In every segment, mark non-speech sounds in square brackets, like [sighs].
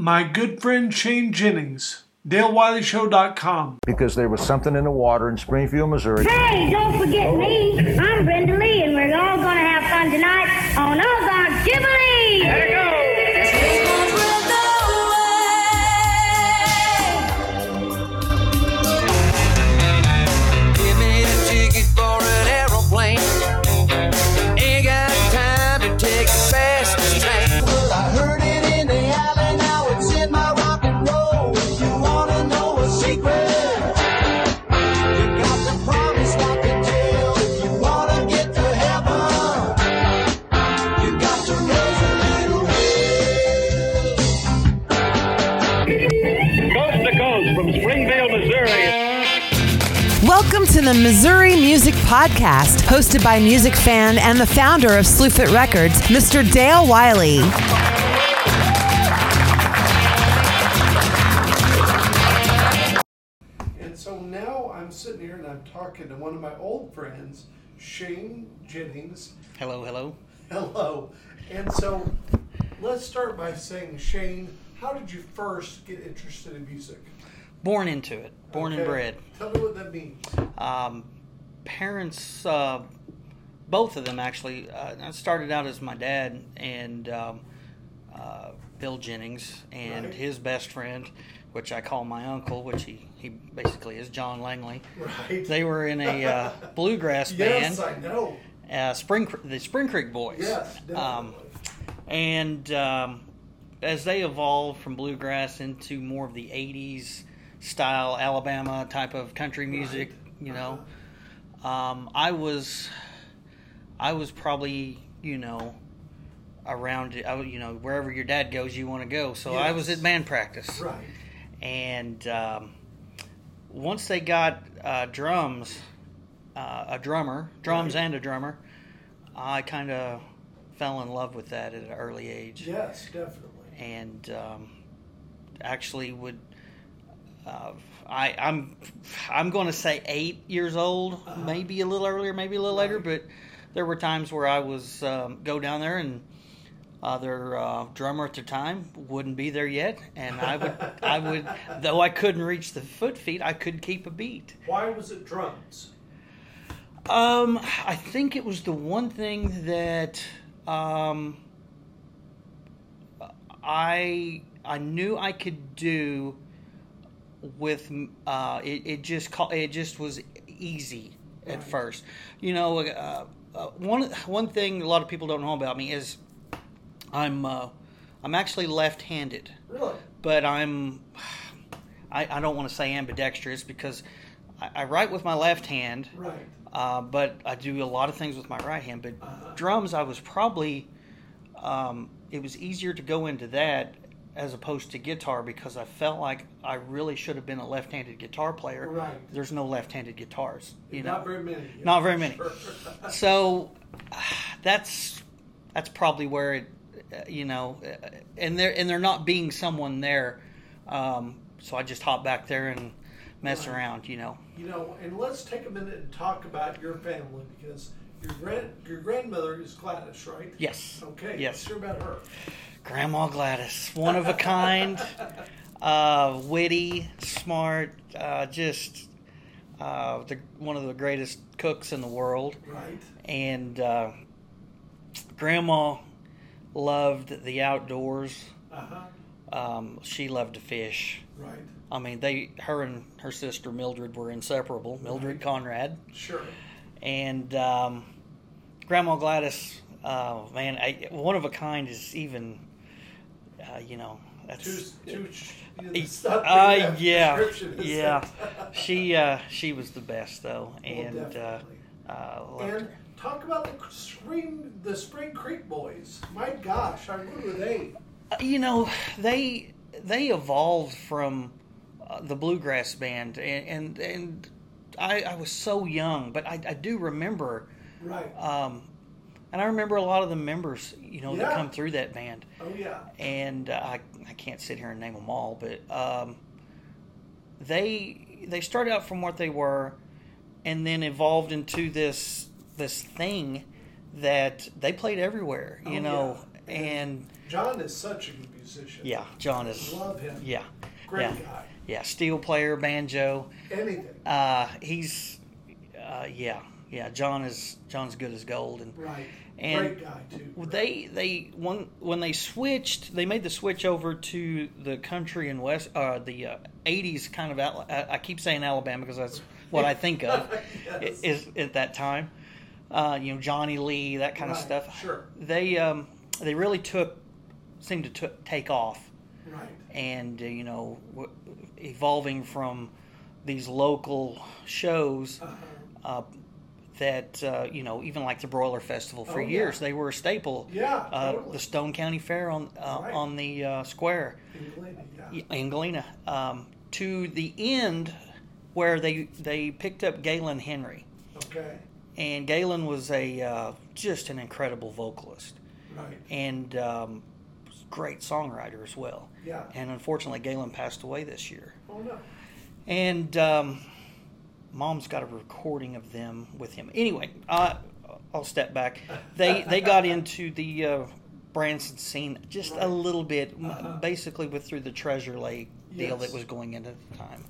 My good friend Shane Jennings, DaleWileyShow.com. because there was something in the water in Springfield, Missouri. Hey, don't forget me. I'm Brenda Lee, and we're all gonna have fun tonight on oh Ozark Jubilee. The Missouri Music Podcast, hosted by music fan and the founder of Slewfoot Records, Mr. Dale Wiley. And so now I'm sitting here and I'm talking to one of my old friends, Shane Jennings. Hello, hello. Hello. And so let's start by saying, Shane, how did you first get interested in music? Born into it, born and bred. Tell me what that means. Um, parents, uh, both of them actually. Uh, I started out as my dad and um, uh, Bill Jennings and Right. his best friend, which I call my uncle, which he, he basically is John Langley. Right. They were in a uh, [laughs] bluegrass yes, band, I know. uh, Spring the Spring Creek Boys. Yes. Um, and um, as they evolved from bluegrass into more of the 80s style Alabama type of country music, you know, um, I was I was probably, you know, around you know, wherever your dad goes, you want to go. So I was Yes. at band practice. right. And um, once they got uh, drums, uh, a drummer, drums Right. and a drummer, I kind of fell in love with that at an early age, Yes, definitely. and um, actually would. Uh, I, I'm I'm going to say eight years old, maybe a little earlier, maybe a little later, but there were times where I was um, go down there and uh, their uh, drummer at the time wouldn't be there yet, and I would I would [laughs] though I couldn't reach the foot feet, I could keep a beat. Why was it drums? Um, I think it was the one thing that um, I I knew I could do with uh, it. It just it just was easy at first. You know, uh, uh, one one thing a lot of people don't know about me is I'm uh, I'm actually left-handed Really? but I'm I, I don't want to say ambidextrous because I, I write with my left hand, Right. uh, but I do a lot of things with my right hand. But drums, I was probably um, it was easier to go into that as opposed to guitar because I felt like I really should have been a left-handed guitar player. Right. There's no left-handed guitars, you know. Not very many. yeah, Not very many. sure. [laughs] So [sighs] that's that's probably where it, uh, you know, uh, and they're and they're not being someone there. Um, so I just hop back there and mess Right. around, you know. You know, and let's take a minute and talk about your family because your grand your grandmother is Gladys, right? Yes. Okay. Yes. Let's hear about her. Grandma Gladys, one of a kind, uh, witty, smart, uh, just uh, the, one of the greatest cooks in the world. Right. And uh, Grandma loved the outdoors. Uh huh. Um, she loved to fish. Right. I mean, they, her and her sister Mildred were inseparable. Mildred Conrad Sure. and um, Grandma Gladys. Uh, man, I, one of a kind is even, uh, you know, that's. Two, two, you Uh, uh, yeah, yeah. she uh, she was the best though, Well, and uh, uh, and talk about the spring, the Spring Creek Boys. My gosh, I remember they. Uh, you know they they evolved from uh, the bluegrass band and and, and I, I was so young but I, I do remember Right. um, and I remember a lot of the members you know that come through that band oh yeah. and uh, I, I can't sit here and name them all but um, they they started out from what they were and then evolved into this this thing that they played everywhere you Oh, know and John is such a good musician. yeah, John is Love him. yeah, Great yeah, guy. yeah, steel player, banjo. Anything. Uh, he's uh, yeah, yeah. John is John's good as gold, and Right. and Great guy too. They they when when they switched, they made the switch over to the country and west, uh, the uh, '80s kind of. Al- I I keep saying Alabama because that's what I think of [laughs] Yes. is at that time. Uh, you know Johnny Lee, that kind of stuff. sure. They um, they really took seemed to took take off, Right. and uh, you know w- evolving from these local shows. Uh-huh. That uh, you know, even like the Broiler Festival for Oh, yeah. years, they were a staple. Yeah, uh, totally. the Stone County Fair on uh, Right. on the uh, square In Galena, yeah. Um, to the end, where they they picked up Galen Henry, Okay. and Galen was a uh, just an incredible vocalist Right. and um, great songwriter as well. Yeah. And unfortunately, Galen passed away this year. Oh no. And um, mom's got a recording of them with him. Anyway, uh, I'll step back. They they got into the uh, Branson scene just a little bit, m basically with through the Treasure Lake deal Uh-huh. Yes. that was going into the time.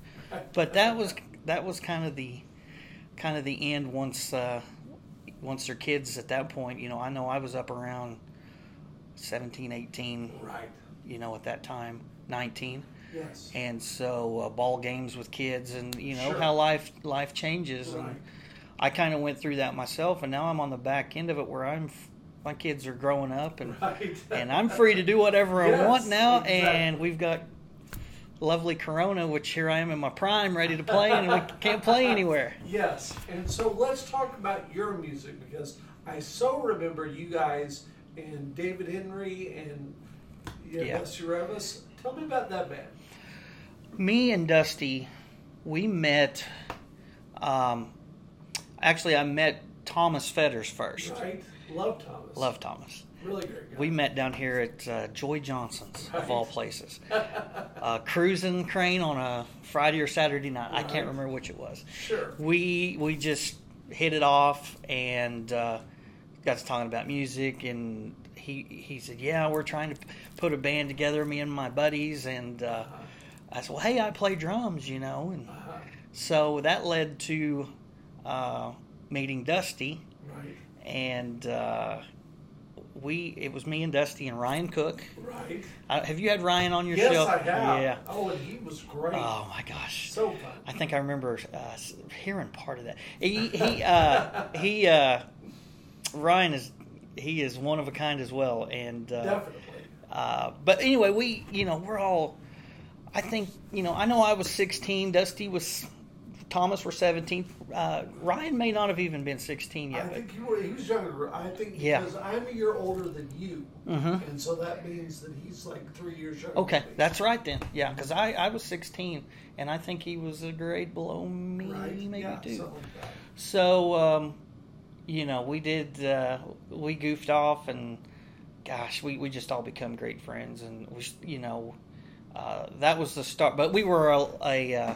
But that was that was kind of the kind of the end once uh, once their kids at that point. You know, I know I was up around 17, 18, Right. you know, at that time, 19 Yes. and so uh, ball games with kids and you know Sure. how life life changes Right. and i kind of went through that myself and now i'm on the back end of it where i'm f- my kids are growing up and Right. and i'm free to do whatever i want now exactly. and we've got lovely corona which here i am in my prime ready to play and we can't play anywhere [laughs] Yes, and so let's talk about your music because I so remember you guys and David Henry and yeah, Yeah. Tell me about that band. Me and Dusty, we met. Um, actually, I met Thomas Fetters first. Right? Love Thomas. Love Thomas. Really great guy. We met down here at uh, Joy Johnson's, of all places. [laughs] uh, cruising crane on a Friday or Saturday night. I can't remember which it was. Sure. We we just hit it off and uh, got to talking about music. And he he said, "Yeah, we're trying to p- put a band together, me and my buddies." And uh, I said, "Well, hey, I play drums, you know." And Uh-huh. so that led to uh, meeting Dusty Right. and uh, we it was me and Dusty and Ryan Cook. Right. Uh, have you had Ryan on your Yes, show? I have. Yeah. Oh, and he was great. Oh my gosh. so fun. I think I remember uh, hearing part of that. He he uh, [laughs] he uh, Ryan is he is one of a kind as well, and uh, Definitely. uh, but anyway, we you know we're all. I think you know I know I was 16. Dusty was. Thomas were 17. Uh, Ryan may not have even been 16 yet. but- think he was, he was younger. I think Yeah. because I'm a year older than you, Mhm. and so that means that he's like three years younger. Okay, that's right then. Yeah, because I, I was 16, and I think he was a grade below me, right. maybe yeah, two. like. So, um, you know, we did, uh, we goofed off, and gosh, we, we just all become great friends, and we, you know, uh, that was the start. But we were a, a, uh,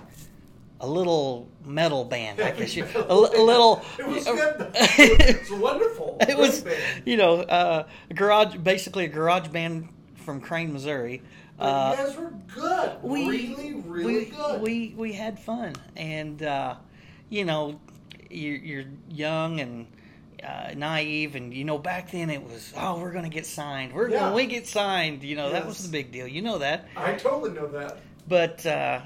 a little metal band, I guess. You, a, a little. It was good. [laughs] It was wonderful. it was, band. you know, uh, a garage, basically a garage band from Crane, Missouri. Uh, you guys were good. we really, really we, good. We we had fun, and uh, you know, you're, you're young and uh, naive, and you know, back then it was, oh, we're gonna get signed. We're Yeah. gonna we get signed. You know, that was the big deal. You know that, I totally know that. but uh,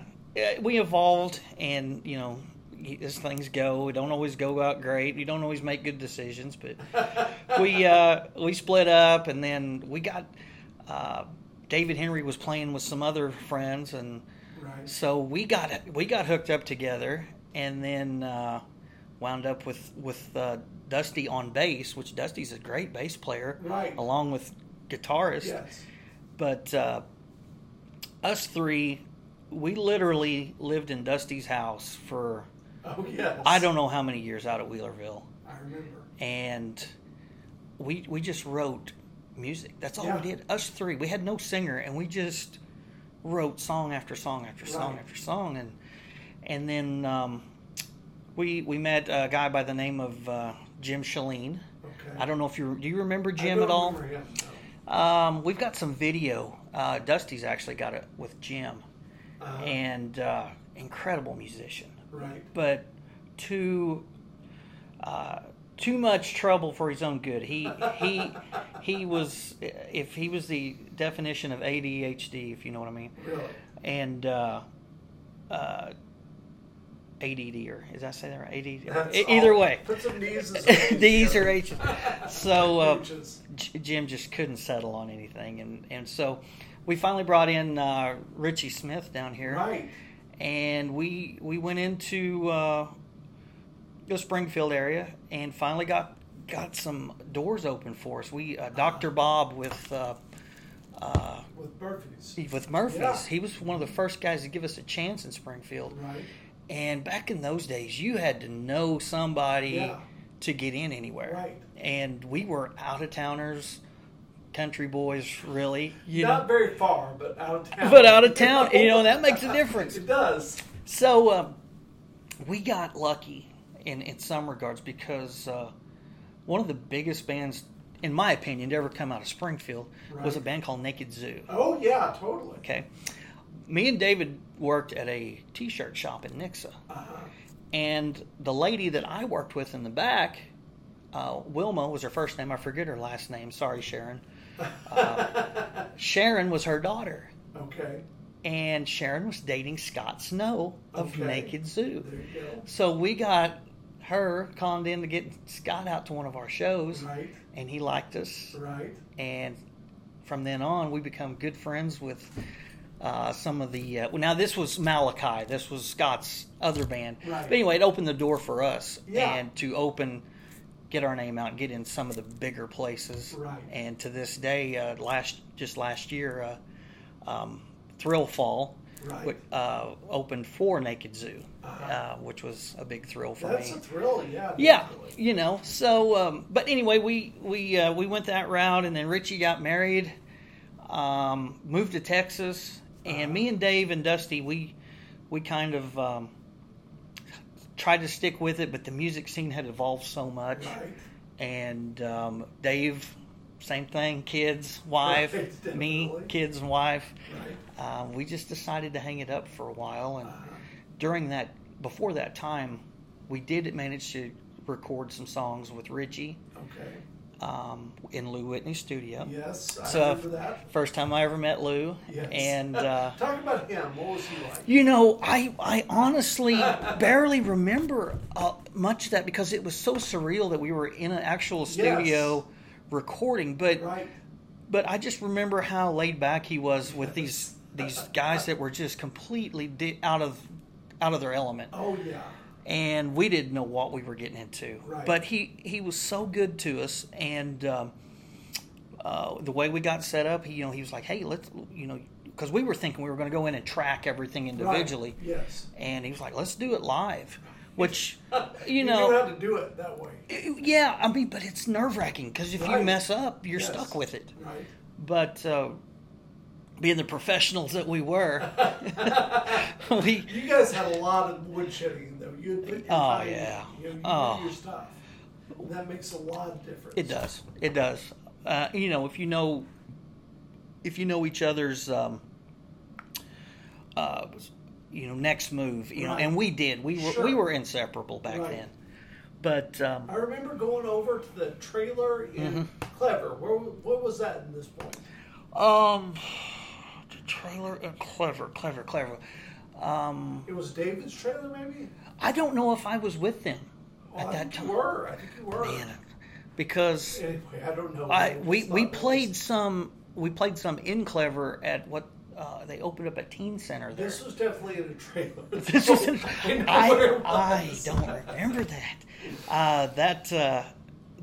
we evolved, and you know. As things go, we don't always go out great. We don't always make good decisions, but [laughs] we uh, we split up, and then we got uh, David Henry was playing with some other friends, and Right. so we got we got hooked up together, and then uh, wound up with with uh, Dusty on bass, which Dusty's a great bass player, Right. along with guitarist. Yes. But uh, us three, we literally lived in Dusty's house for Oh yes. I don't know how many years out of Wheelerville, I remember. and we we just wrote music. That's all Yeah. we did. Us three. We had no singer, and we just wrote song after song after song Right. after song, and and then um, we we met a guy by the name of uh, Jim Shalene. Okay. I don't know if you do you remember Jim at all. him, no. Um, we've got some video. Uh, Dusty's actually got it with Jim, Uh-huh. and uh, incredible musician, Right. but too uh, too much trouble for his own good. He he he was if he was the definition of ADHD, if you know what I mean, Really. and uh, uh, ADD or is that say that right? ADD. That's Either all. way, Put some D's [laughs] D's or. H's. So uh, Jim just couldn't settle on anything, and and so we finally brought in uh, Richie Smith down here, Right. and we we went into uh, the Springfield area and finally got got some doors open for us. We uh, Dr. Bob with. Uh, uh, With Murphy's. with Murphy's, Yeah. he was one of the first guys to give us a chance in Springfield. Right. And back in those days, you had to know somebody Yeah. to get in anywhere. Right. And we were out of towners, country boys, really. You Not know, very far, but out of town. but out of town, you know, that makes a [laughs] difference. It does. So um, we got lucky in in some regards because uh, one of the biggest bands, in my opinion, to ever come out of Springfield was a band called Naked Zoo. Oh yeah, totally. Okay. Me and David worked at a t-shirt shop in Nixa. Uh-huh. And the lady that I worked with in the back, uh, Wilma was her first name. I forget her last name. Sorry, Sharon. Uh, [laughs] Sharon was her daughter. Okay. And Sharon was dating Scott Snow of Okay. Naked Zoo. There you go. So we got her conned in to get Scott out to one of our shows. Right. And he liked us Right. and from then on we become good friends with uh, some of the uh, well, now this was malachi this was scott's other band Right. but anyway it opened the door for us Yeah. and to open get our name out and get in some of the bigger places Right. and to this day uh, last just last year uh, um, thrill fall Right. uh, opened for naked zoo Uh-huh. uh, which was a big thrill for That's me That's a thrill, yeah. yeah, definitely. you know. So, um, but anyway, we we uh, we went that route, and then Richie got married, um, moved to Texas, and me and Dave and Dusty, we we kind of um, tried to stick with it, but the music scene had evolved so much, Right. and um, Dave, same thing, kids, [laughs] wife, Right, me, kids and wife. Right. Um, we just decided to hang it up for a while, and Uh-huh. during that, before that time, we did manage to record some songs with Richie Okay. Um, in Lou Whitney's studio. Yes, I So, remember that. First time I ever met Lou, Yes. and [laughs] uh, talk about him. What was he like? you know, I I honestly [laughs] barely remember uh, much of that because it was so surreal that we were in an actual studio recording, but Right. but I just remember how laid back he was with these these guys that were just completely di- out of out of their element. Oh yeah. And we didn't know what we were getting into. Right. But he he was so good to us, and um, uh, the way we got set up, he you know he was like, hey, let's you know because we were thinking we were going to go in and track everything individually, Right. Yes. and he was like, let's do it live, [laughs] which you You know. knew how to do it that way. yeah, I mean, but it's nerve wracking because if you mess up, you're Yes. stuck with it. Right. But uh, being the professionals that we were, [laughs] we You guys had a lot of woodshedding though. You put your Oh, time in. yeah. You, know, you Oh. your stuff. And that makes a lot of difference. It does. It does. Uh, you know, if you know, if you know each other's, um, uh, you know, next move, you know, and we did. We were Sure. we were inseparable back Right. then. But um, I remember going over to the trailer in Mm-hmm. Clever. Where what was that in this point? um, trailer and clever, clever, clever. Um, It was David's trailer, maybe. I don't know if I was with them Well, at I that time. you were. I think you were. Man, because Anyway, I don't know. I we we played some we played some in clever at what uh, they opened up a teen center there. This was definitely in a trailer. [laughs] This was in, [laughs] I know where it I, I don't remember that. Uh, that uh,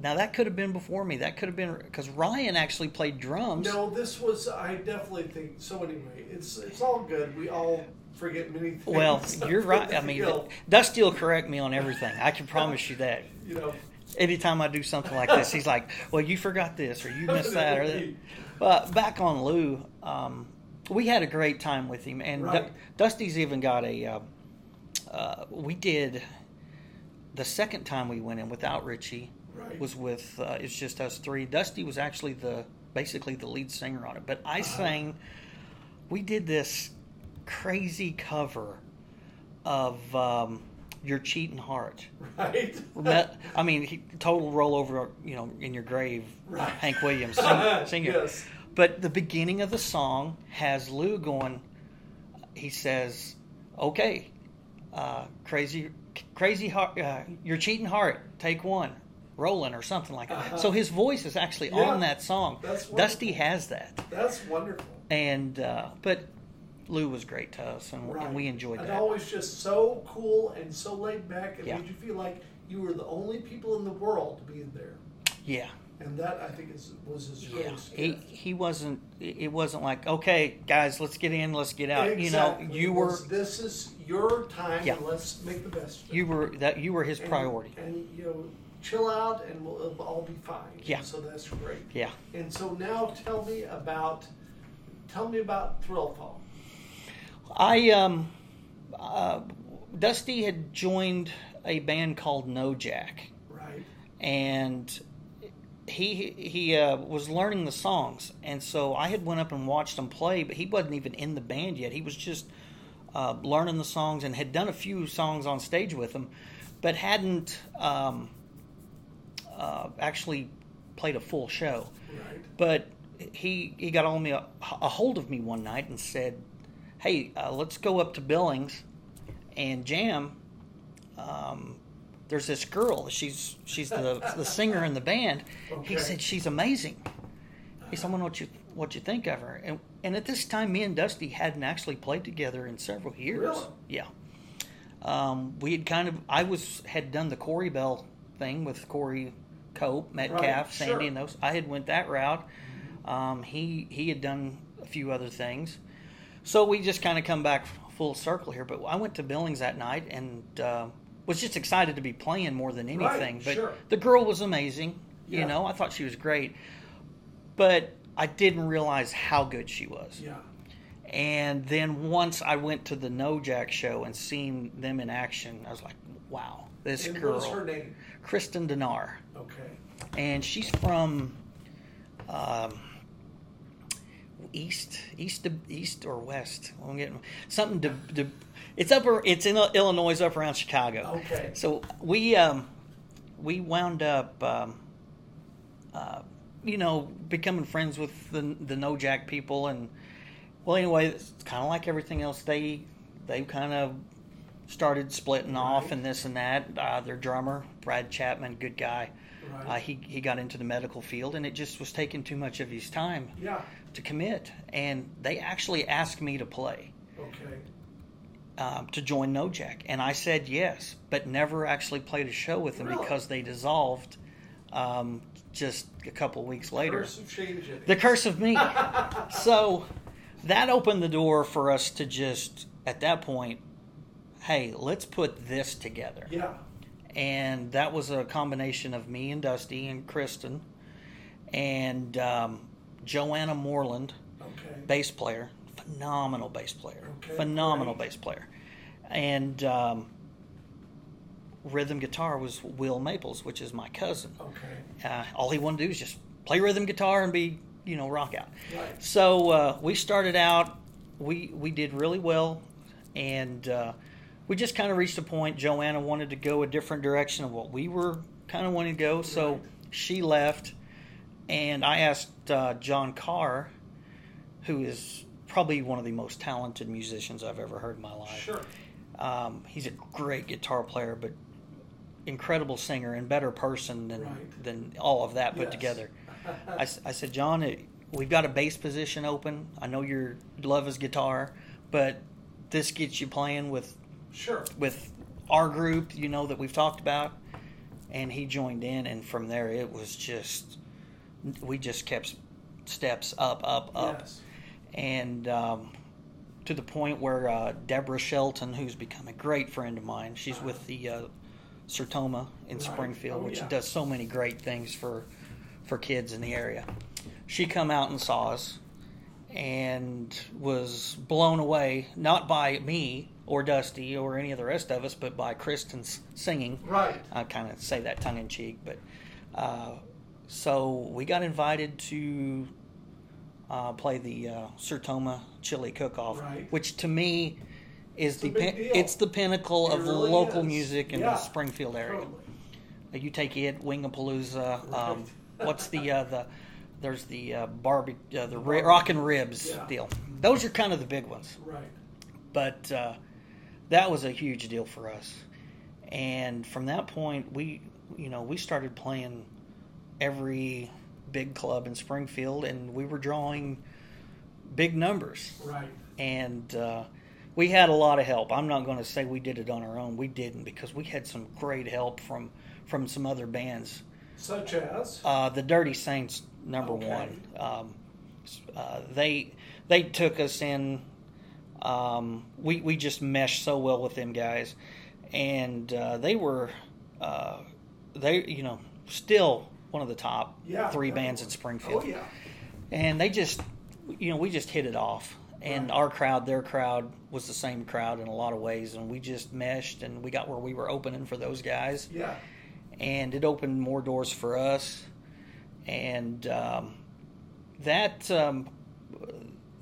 now that could have been before me. That could have been because Ryan actually played drums. No, this was. I definitely think so. Anyway, it's it's all good. We all forget many things. Well, you're [laughs] right. I mean, You Dusty will correct me on everything. I can promise you that. [laughs] you know, Anytime I do something like this, he's like, "Well, you forgot this, or you missed that, or [laughs] that." But back on Lou, um, we had a great time with him, and Right. Dusty's even got a. Uh, uh, we did the second time we went in without Richie Right. was with uh, it's just us three. Dusty was actually the basically the lead singer on it. But I sang. We did this crazy cover of um, "Your Cheating Heart." Right? I mean, he, total rollover, you know, in your grave, Hank Williams [laughs] sing, singer. Yes. But the beginning of the song has Lou going. He says, "Okay, uh, crazy, crazy heart, uh, your cheating heart, take one, rolling or something like that." Uh-huh. So his voice is actually Yeah. on that song. That's Dusty has that, That's wonderful. and uh, but Lou was great to us, and, Right. and we enjoyed that. and that. always just so cool and so laid back. It Yeah. made you feel like you were the only people in the world being there. yeah. And that I think is was his Yeah, greatest he he wasn't. It wasn't like okay, guys, let's get in, let's get out. You know, you It were this is your time Yeah. let's make the best of it. you were that you were his And- priority. And, you know, chill out and we'll, it'll all be fine. Yeah. So that's great. Yeah. And so now tell me about tell me about Thrill Fall. I um, uh, Dusty had joined a band called No Jack, Right. and he he uh, was learning the songs, and so I had went up and watched him play, but he wasn't even in the band yet. He was just uh, learning the songs and had done a few songs on stage with them, but hadn't um, uh, actually played a full show. Right. But he he got on me a, a hold of me one night and said, "Hey, uh, let's go up to Billings and jam." Um, there's this girl. She's she's the the singer in the band. He said she's amazing. He said, "I wonder what you what you think of her." And and at this time, me and Dusty hadn't actually played together in several years. Really? Yeah. Um, we had kind of I was had done the Corey Bell thing with Corey Cope, Metcalf, Right, Sandy, sure. and those. I had went that route. Um, he he had done a few other things, so we just kind of come back full circle here. But I went to Billings that night and uh, was just excited to be playing more than anything. but sure. the girl was amazing. Yeah. You know, I thought she was great, but I didn't realize how good she was. Yeah. And then once I went to the No Jack show and seen them in action, I was like, wow, this And girl, what's her name? Kristen Denar, Okay. and she's from um, east, east, to, east or west. I'm getting something to, to. It's up. It's in Illinois, up around Chicago. Okay. So we um, we wound up. Um, uh, you know, becoming friends with the the No Jack people, and well, anyway, it's kind of like everything else. They they kind of started splitting off Right. and this and that. Uh, their drummer, Brad Chapman, good guy. Right. Uh, he he got into the medical field, and it just was taking too much of his time Yeah. to commit. And they actually asked me to play Okay. um, to join No Jack, and I said yes, but never actually played a show with them Really? because they dissolved um, just a couple weeks later. Curse of changing. The curse of me. [laughs] so that opened the door for us to just, at that point, hey, let's put this together. Yeah. And that was a combination of me and Dusty and Kristen and um, Joanna Moreland, Okay. bass player, phenomenal bass player, Okay, phenomenal great. bass player. And um, rhythm guitar was Will Maples, which is my cousin Okay. uh, all he wanted to do is just play rhythm guitar and be you know rock out Right. so uh, we started out we we did really well and uh, we just kind of reached a point joanna wanted to go a different direction of what we were kind of wanting to go so Right. she left and i asked uh, john carr who is probably one of the most talented musicians i've ever heard in my life Sure. um, he's a great guitar player, but incredible singer and better person than Right. than all of that put Yes. together. [laughs] I said, John, it, we've got a bass position open. I know your love is guitar, but this gets you playing with Sure. with our group, you know that we've talked about. And he joined in, and from there it was just we just kept steps up, up, up Yes. and um, to the point where uh, Deborah Shelton, who's become a great friend of mine, she's with the uh, Sertoma in Right. Springfield, Oh, which yeah. does so many great things for for kids in the area. She come out and saw us and was blown away not by me or Dusty or any of the rest of us, but by Kristen's singing. Right. I kind of say that tongue in cheek, but uh, so we got invited to uh, play the uh, Sertoma Chili Cook-Off, Right. which to me is the pin- it's the pinnacle It of really local is. music in Yeah, the Springfield area. Totally. Uh, You take it, Wingapalooza. Um, Right. what's the uh, the there's the uh, Barbie uh, the ri- Rock and Ribs Yeah. deal. Those are kind of the big ones Right. but uh, that was a huge deal for us. And from that point, we, you know, we started playing every big club in Springfield, and we were drawing big numbers. Right. And uh, we had a lot of help. I'm not going to say we did it on our own. We didn't because we had some great help from from some other bands. Such as. Uh, the Dirty Saints, number Okay. one. Um, uh, they they took us in. Um, we we just meshed so well with them guys, and uh, they were uh, they you know still one of the top yeah. three bands in. Springfield, Oh yeah. and they just you know we just hit it off. And Right. our crowd, their crowd, was the same crowd in a lot of ways, and we just meshed, and we got where we were opening for those guys Yeah. and it opened more doors for us. And um, that um,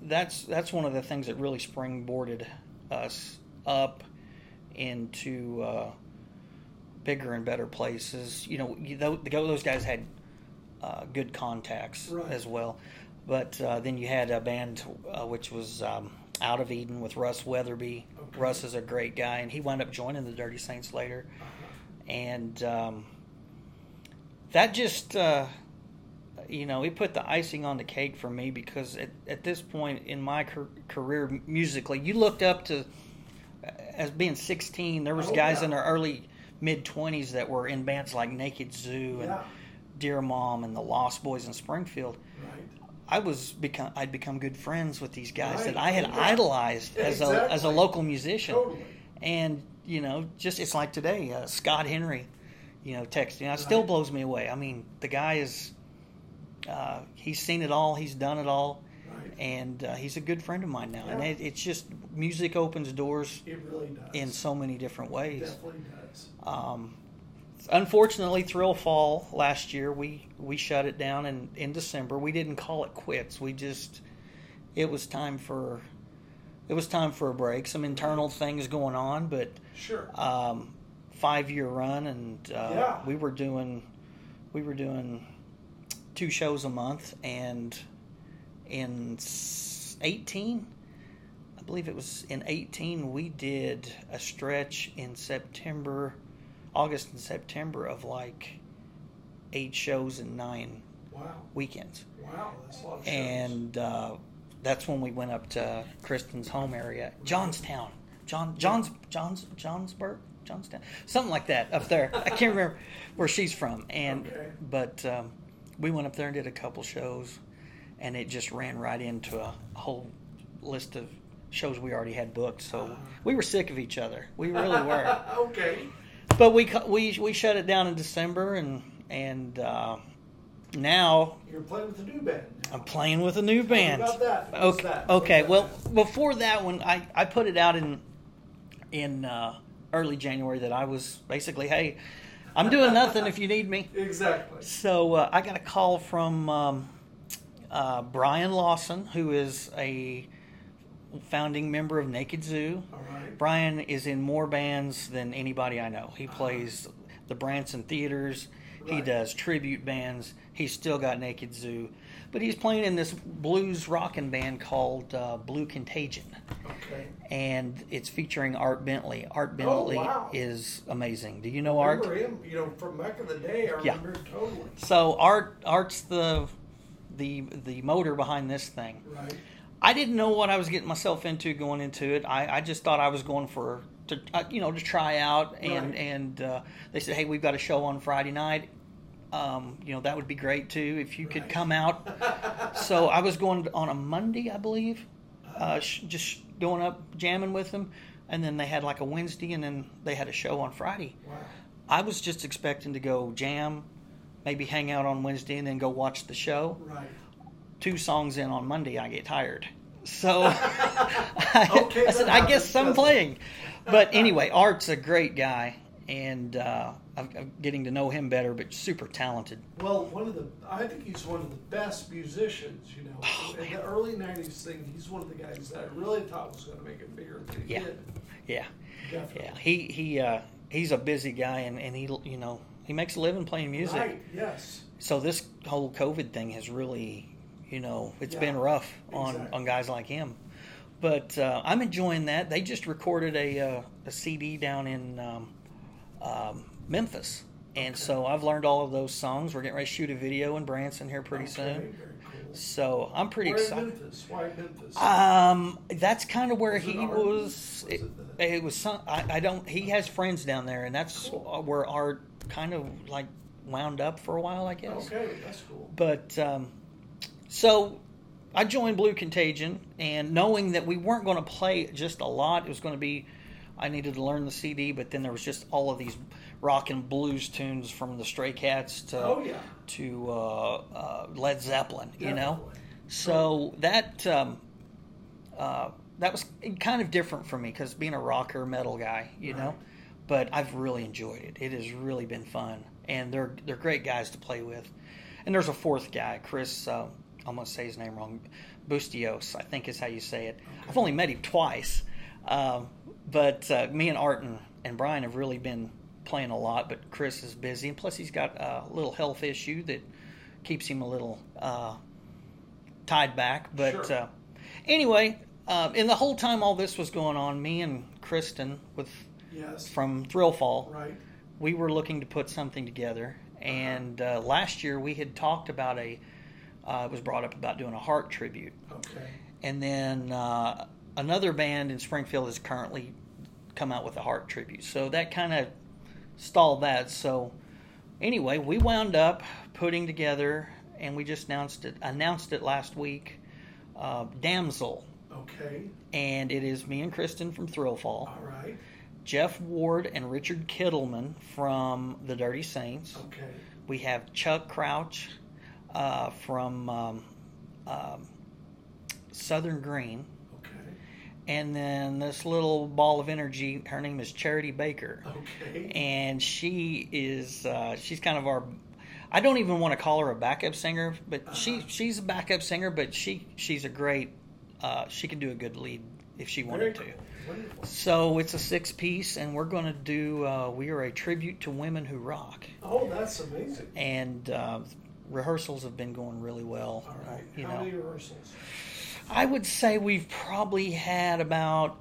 that's that's one of the things that really springboarded us up into uh, bigger and better places. You know, you, those guys had uh, good contacts Right. as well. But uh, then you had a band uh, which was um, Out of Eden with Russ Weatherby. Okay. Russ is a great guy, and he wound up joining the Dirty Saints later. And um, that just, uh, you know, it put the icing on the cake for me because at, at this point in my car- career musically, you looked up to, as being 16, there was Oh, guys yeah. in their early mid 20s that were in bands like Naked Zoo and Yeah. Dear Mom and the Lost Boys in Springfield. Right. I was become I'd become good friends with these guys Right. that I had Yeah. idolized as a as a local musician. Totally. And you know, just it's like today, uh, Scott Henry, you know, texting. It still Right. blows me away. I mean, the guy is uh, he's seen it all, he's done it all, Right. and uh, he's a good friend of mine now. And it, it's just music opens doors It really does. in so many different ways. Definitely does. Um, unfortunately, Thrill Fall last year we we shut it down in in December. We didn't call it quits. We just it was time for it was time for a break. Some internal things going on, but Sure. um, five year run, and uh, Yeah. we were doing we were doing two shows a month, and in eighteen. I believe it was in 18 we did a stretch in September August and September of like eight shows in nine wow. weekends Wow. That's a lot of shows. and uh, that's when we went up to Kristen's home area Johnstown John John's John's Johnsburg Johnstown something like that up there I can't remember where she's from and Okay. but um, we went up there and did a couple shows and it just ran right into a whole list of shows we already had booked so we were sick of each other we really were [laughs] okay. but we we we shut it down in December and and uh, now You're playing with a new band. now. I'm playing with a new band. about that? Okay. that? Okay. What's Well, that? before that one, I I put it out in in uh, early January that I was basically, hey, I'm doing nothing if you need me. Exactly. So uh, I got a call from um, uh, Brian Lawson, who is a founding member of Naked Zoo. All right. Brian is in more bands than anybody I know. He plays the Branson Theaters. He does tribute bands. He's still got Naked Zoo, but he's playing in this blues rockin' band called uh, Blue Contagion, Okay. and it's featuring Art Bentley. Art Bentley Oh, wow. is amazing. Do you know Art? remember him, you know, from back in the day. I Yeah. remember totally. So Art Art's the the the motor behind this thing. Right. I didn't know what I was getting myself into going into it. I, I just thought I was going for to uh, you know to try out and Right. and uh, they said hey we've got a show on Friday night. Um, you know that would be great too if you could come out. [laughs] so I was going on a Monday I believe, uh, sh- just going up jamming with them, and then they had like a Wednesday and then they had a show on Friday. Wow. I was just expecting to go jam, maybe hang out on Wednesday and then go watch the show Right. two songs in on Monday, I get tired. [laughs] So [laughs] I, Okay, I said, I guess happens, I'm doesn't it?" playing. But anyway, Art's a great guy, and uh, I'm, I'm getting to know him better. But super talented. Well, one of the I think he's one of the best musicians. You know, Oh, in the early '90s thing, he's one of the guys that I really thought was going to make it bigger than he Yeah. did. Yeah, Definitely. yeah. He he uh, he's a busy guy, and, and he you know he makes a living playing music. Right. Yes. So this whole COVID thing has really, you know, it's Yeah, been rough on, exactly. on guys like him. But uh, I'm enjoying that. They just recorded a, uh, a CD down in um, um, Memphis. And so I've learned all of those songs. We're getting ready to shoot a video in Branson here pretty Okay, soon. Cool. So I'm pretty Where excited. Memphis? Why Memphis? Um, that's kind of where Was he was. Was It, it it was some. I, I don't. He has friends down there, and that's Cool. where Art kind of like wound up for a while, I guess. okay, that's cool. But um, so I joined Blue Contagion, and knowing that we weren't going to play just a lot, it was going to be. I needed to learn the CD, but then there was just all of these rock and blues tunes from the Stray Cats to Oh, yeah. to uh, uh, Led Zeppelin, you know. So that um, uh, that was kind of different for me because being a rocker metal guy, you know. But I've really enjoyed it. It has really been fun, and they're they're great guys to play with. And there's a fourth guy, Chris. Uh, I'm gonna say his name wrong. Bustios, I think is how you say it. I've only met him twice, um, but uh, me and Art and, and Brian have really been playing a lot. But Chris is busy, and plus he's got a little health issue that keeps him a little uh, tied back. But Sure. uh, anyway, uh, and the whole time all this was going on, me and Kristen with Yes. from Thrillfall, right. we were looking to put something together. And uh, last year we had talked about a, uh, it was brought up about doing a heart tribute. Okay. And then uh, another band in Springfield has currently come out with a heart tribute. So that kind of stalled that. So anyway, we wound up putting together, and we just announced it announced it last week. Uh, Damsel, Okay. and it is me and Kristen from Thrillfall, All right. Jeff Ward and Richard Kittleman from the Dirty Saints. Okay. We have Chuck Crouch uh, from um, um, Southern Green. And then this little ball of energy, her name is Charity Baker. Okay. And she is, uh, she's kind of our, I don't even want to call her a backup singer, but she she's a backup singer, but she she's a great, uh, she can do a good lead if she wanted cool. to. Wonderful. So it's a six piece, and we're going to do, uh, we are a tribute to women who rock. Oh, that's amazing. And uh, rehearsals have been going really well. All right. You How know, many rehearsals? I would say we've probably had about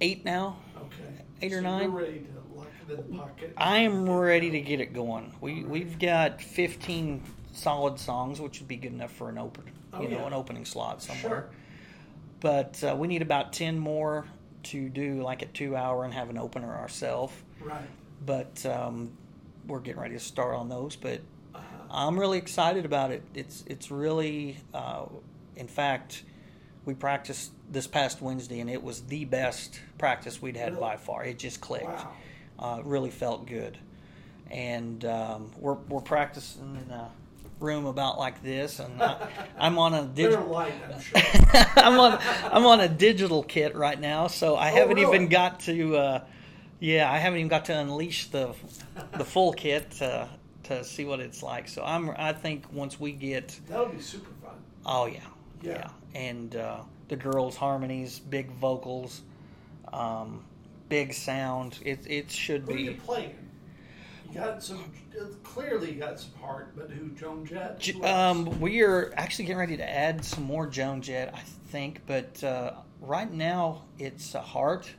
eight now. Okay. Eight or So nine? You're ready to lock it in the pocket. I am ready to get it going. We we've got 15 solid songs, which would be good enough for an open, Oh, you know, yeah. an opening slot somewhere. Sure. But uh, we need about 10 more to do like a two hour and have an opener ourselves. Right. But um, we're getting ready to start on those. But Uh-huh. I'm really excited about it. It's it's really, uh, in fact, we practiced this past Wednesday, and it was the best practice we'd had Really? by far. It just clicked. Wow. Uh, really felt good, and um, we're we're practicing in a room about like this, and I, [laughs] I'm on a digital. light, I'm sure. [laughs] I'm on I'm on a digital kit right now, so I Oh, haven't really? even got to. Uh, yeah, I haven't even got to unleash the the full kit to to see what it's like. So I'm I think once we get That'll be super fun. oh yeah Yeah. And uh, the girls harmonies, big vocals, um, big sound. It it should be. Who are you playing? You got some. Clearly, you got some heart, but who? Joan Jett. Who? Um, we are actually getting ready to add some more Joan Jett, I think, but uh, right now it's a heart.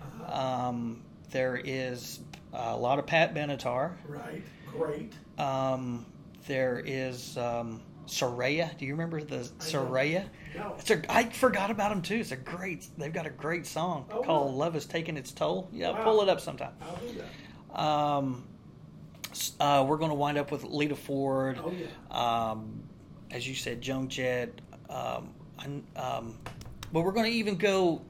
Uh-huh. Um, there is a lot of Pat Benatar. right. Great. Um, there is um, Saraya. Do you remember the Saraya? No. It's a. I forgot about them too. It's a great. They've got a great song Oh, called really? "Love Has Taken Its Toll." Yeah, Wow. pull it up sometime. I'll do that. Um, uh, we're going to wind up with Lita Ford. Oh yeah. Um, as you said, Joan Jett. Um, um, but we're going to even go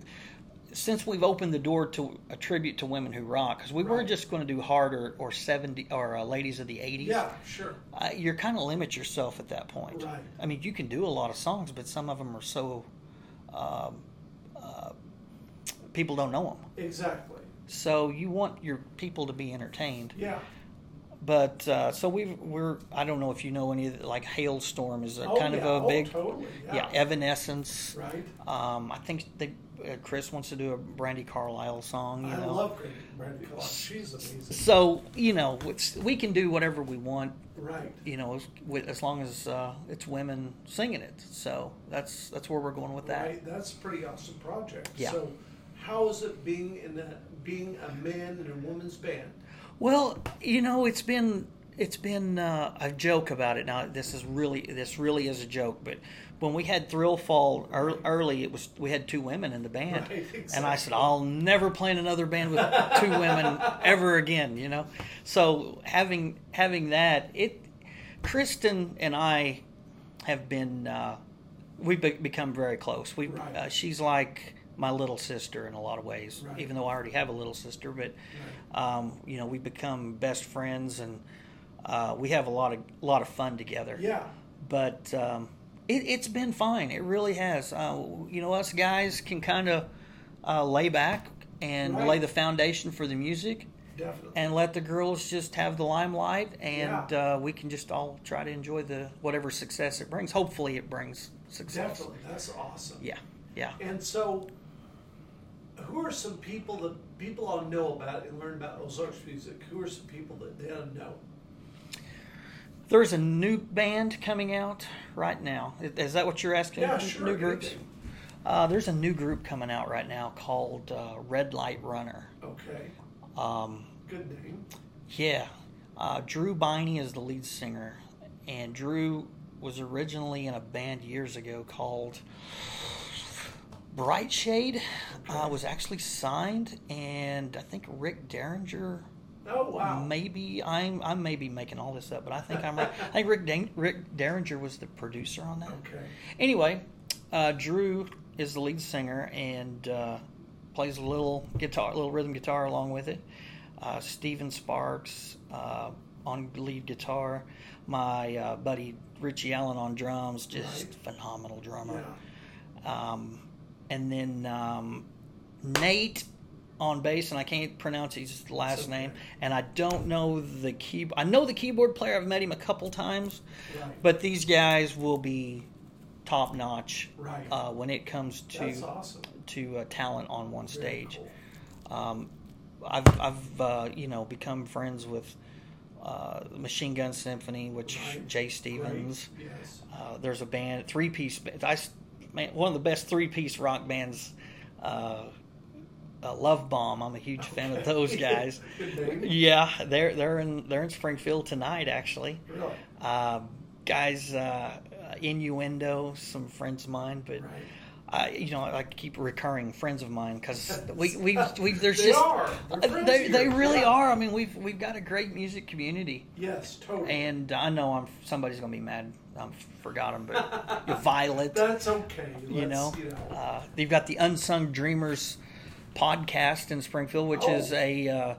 since we've opened the door to a tribute to women who rock because we were just going to do hard or, or 70 or uh, ladies of the 80s Yeah. Sure. uh, you're kind of limit yourself at that point Right. i mean you can do a lot of songs but some of them are so um, uh, people don't know them Exactly. so you want your people to be entertained. Yeah. But uh, so we we're I don't know if you know any of the, like Halestorm is a Oh, kind yeah. of a Oh, big totally. yeah Yeah. Evanescence. Right. Um, I think they, Chris wants to do a Brandi Carlile song. You I know, love Brandy, Clark. She's amazing. so you know we can do whatever we want. Right. You know, as, as long as uh, it's women singing it. So that's that's where we're going with that. Right. That's a pretty awesome project. Yeah. So, how is it being in a being a man in a woman's band? Well, you know, it's been it's been uh, I joke about it now. This is really this really is a joke, but when we had Thrill Fall ear- early, it was we had two women in the band, Right, and I said. I'll never play in another band with two women ever again. You know, so having having that, it Kristen and I have been uh, we've be- become very close. We Right. uh, she's like my little sister in a lot of ways, Right. even though I already have a little sister. But um, you know, we become best friends, and uh, we have a lot of lot of fun together. Yeah. But um, it, it's been fine. It really has. Uh, you know, us guys can kind of uh, lay back and Right. lay the foundation for the music. Definitely. And let the girls just have the limelight, and Yeah. uh, we can just all try to enjoy the whatever success it brings. Hopefully, it brings success. Definitely. That's awesome. Yeah, yeah. And so, who are some people that people to know about and learn about Ozarks music? Who are some people that they don't know? There's a new band coming out right now. Is that what you're asking? Yeah, sure. New groups. Uh, there's a new group coming out right now called uh, Red Light Runner. Okay. Um, Good name. yeah, uh, Drew Biney is the lead singer, and Drew was originally in a band years ago called Bright Shade. Uh, was actually signed, and I think Rick Derringer. Oh wow. Maybe I'm I'm maybe making all this up, but I think I'm right. I think Rick Dan- Rick Derringer was the producer on that. Okay. Anyway, uh, Drew is the lead singer and uh, plays a little guitar, little rhythm guitar along with it. Uh, Steven Sparks uh, on lead guitar. My uh, buddy Richie Allen on drums, just Right. phenomenal drummer. Yeah. Um, and then um, Nate on bass, and I can't pronounce his last name, and I don't know the key. I know the keyboard player. I've met him a couple times, Right. but these guys will be top notch Right. uh, when it comes to awesome. to uh, talent on one stage. cool. Um, I've I've uh, you know become friends with uh, Machine Gun Symphony, which Right. Jay Stevens. Yes. Uh, there's a band, three piece. I man, one of the best three piece rock bands. Uh, uh, Love Bomb. I'm a huge fan of those [laughs] guys. Yeah, they're they're in they're in Springfield tonight actually. Really. Um, guys, uh, uh, innuendo, some friends of mine, but Right. I, you know, I keep recurring friends of mine because [laughs] we we we there's They just are. Uh, they they really Yeah. are. I mean, we've we've got a great music community, Yes. Totally. and I know I'm somebody's gonna be mad. I forgot them, but [laughs] Violet, That's okay. you know, Let's, you know. uh, they've got the Unsung Dreamers podcast in Springfield, which is Oh. a uh,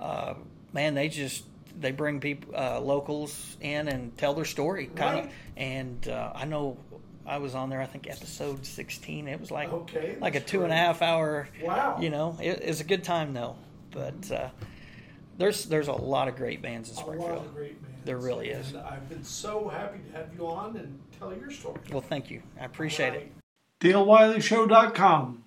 uh, man. They just they bring people uh, locals in and tell their story, kind of. And uh, I know I was on there. I think episode sixteen. It was like Okay, like a two and a half hour. Wow. You know, it, it's a good time though. But uh, there's there's a lot of great bands in a lot Springfield. of great bands. There really is. And I've been so happy to have you on and tell your story. Well, thank you. I appreciate it. DaleWileyShow.com.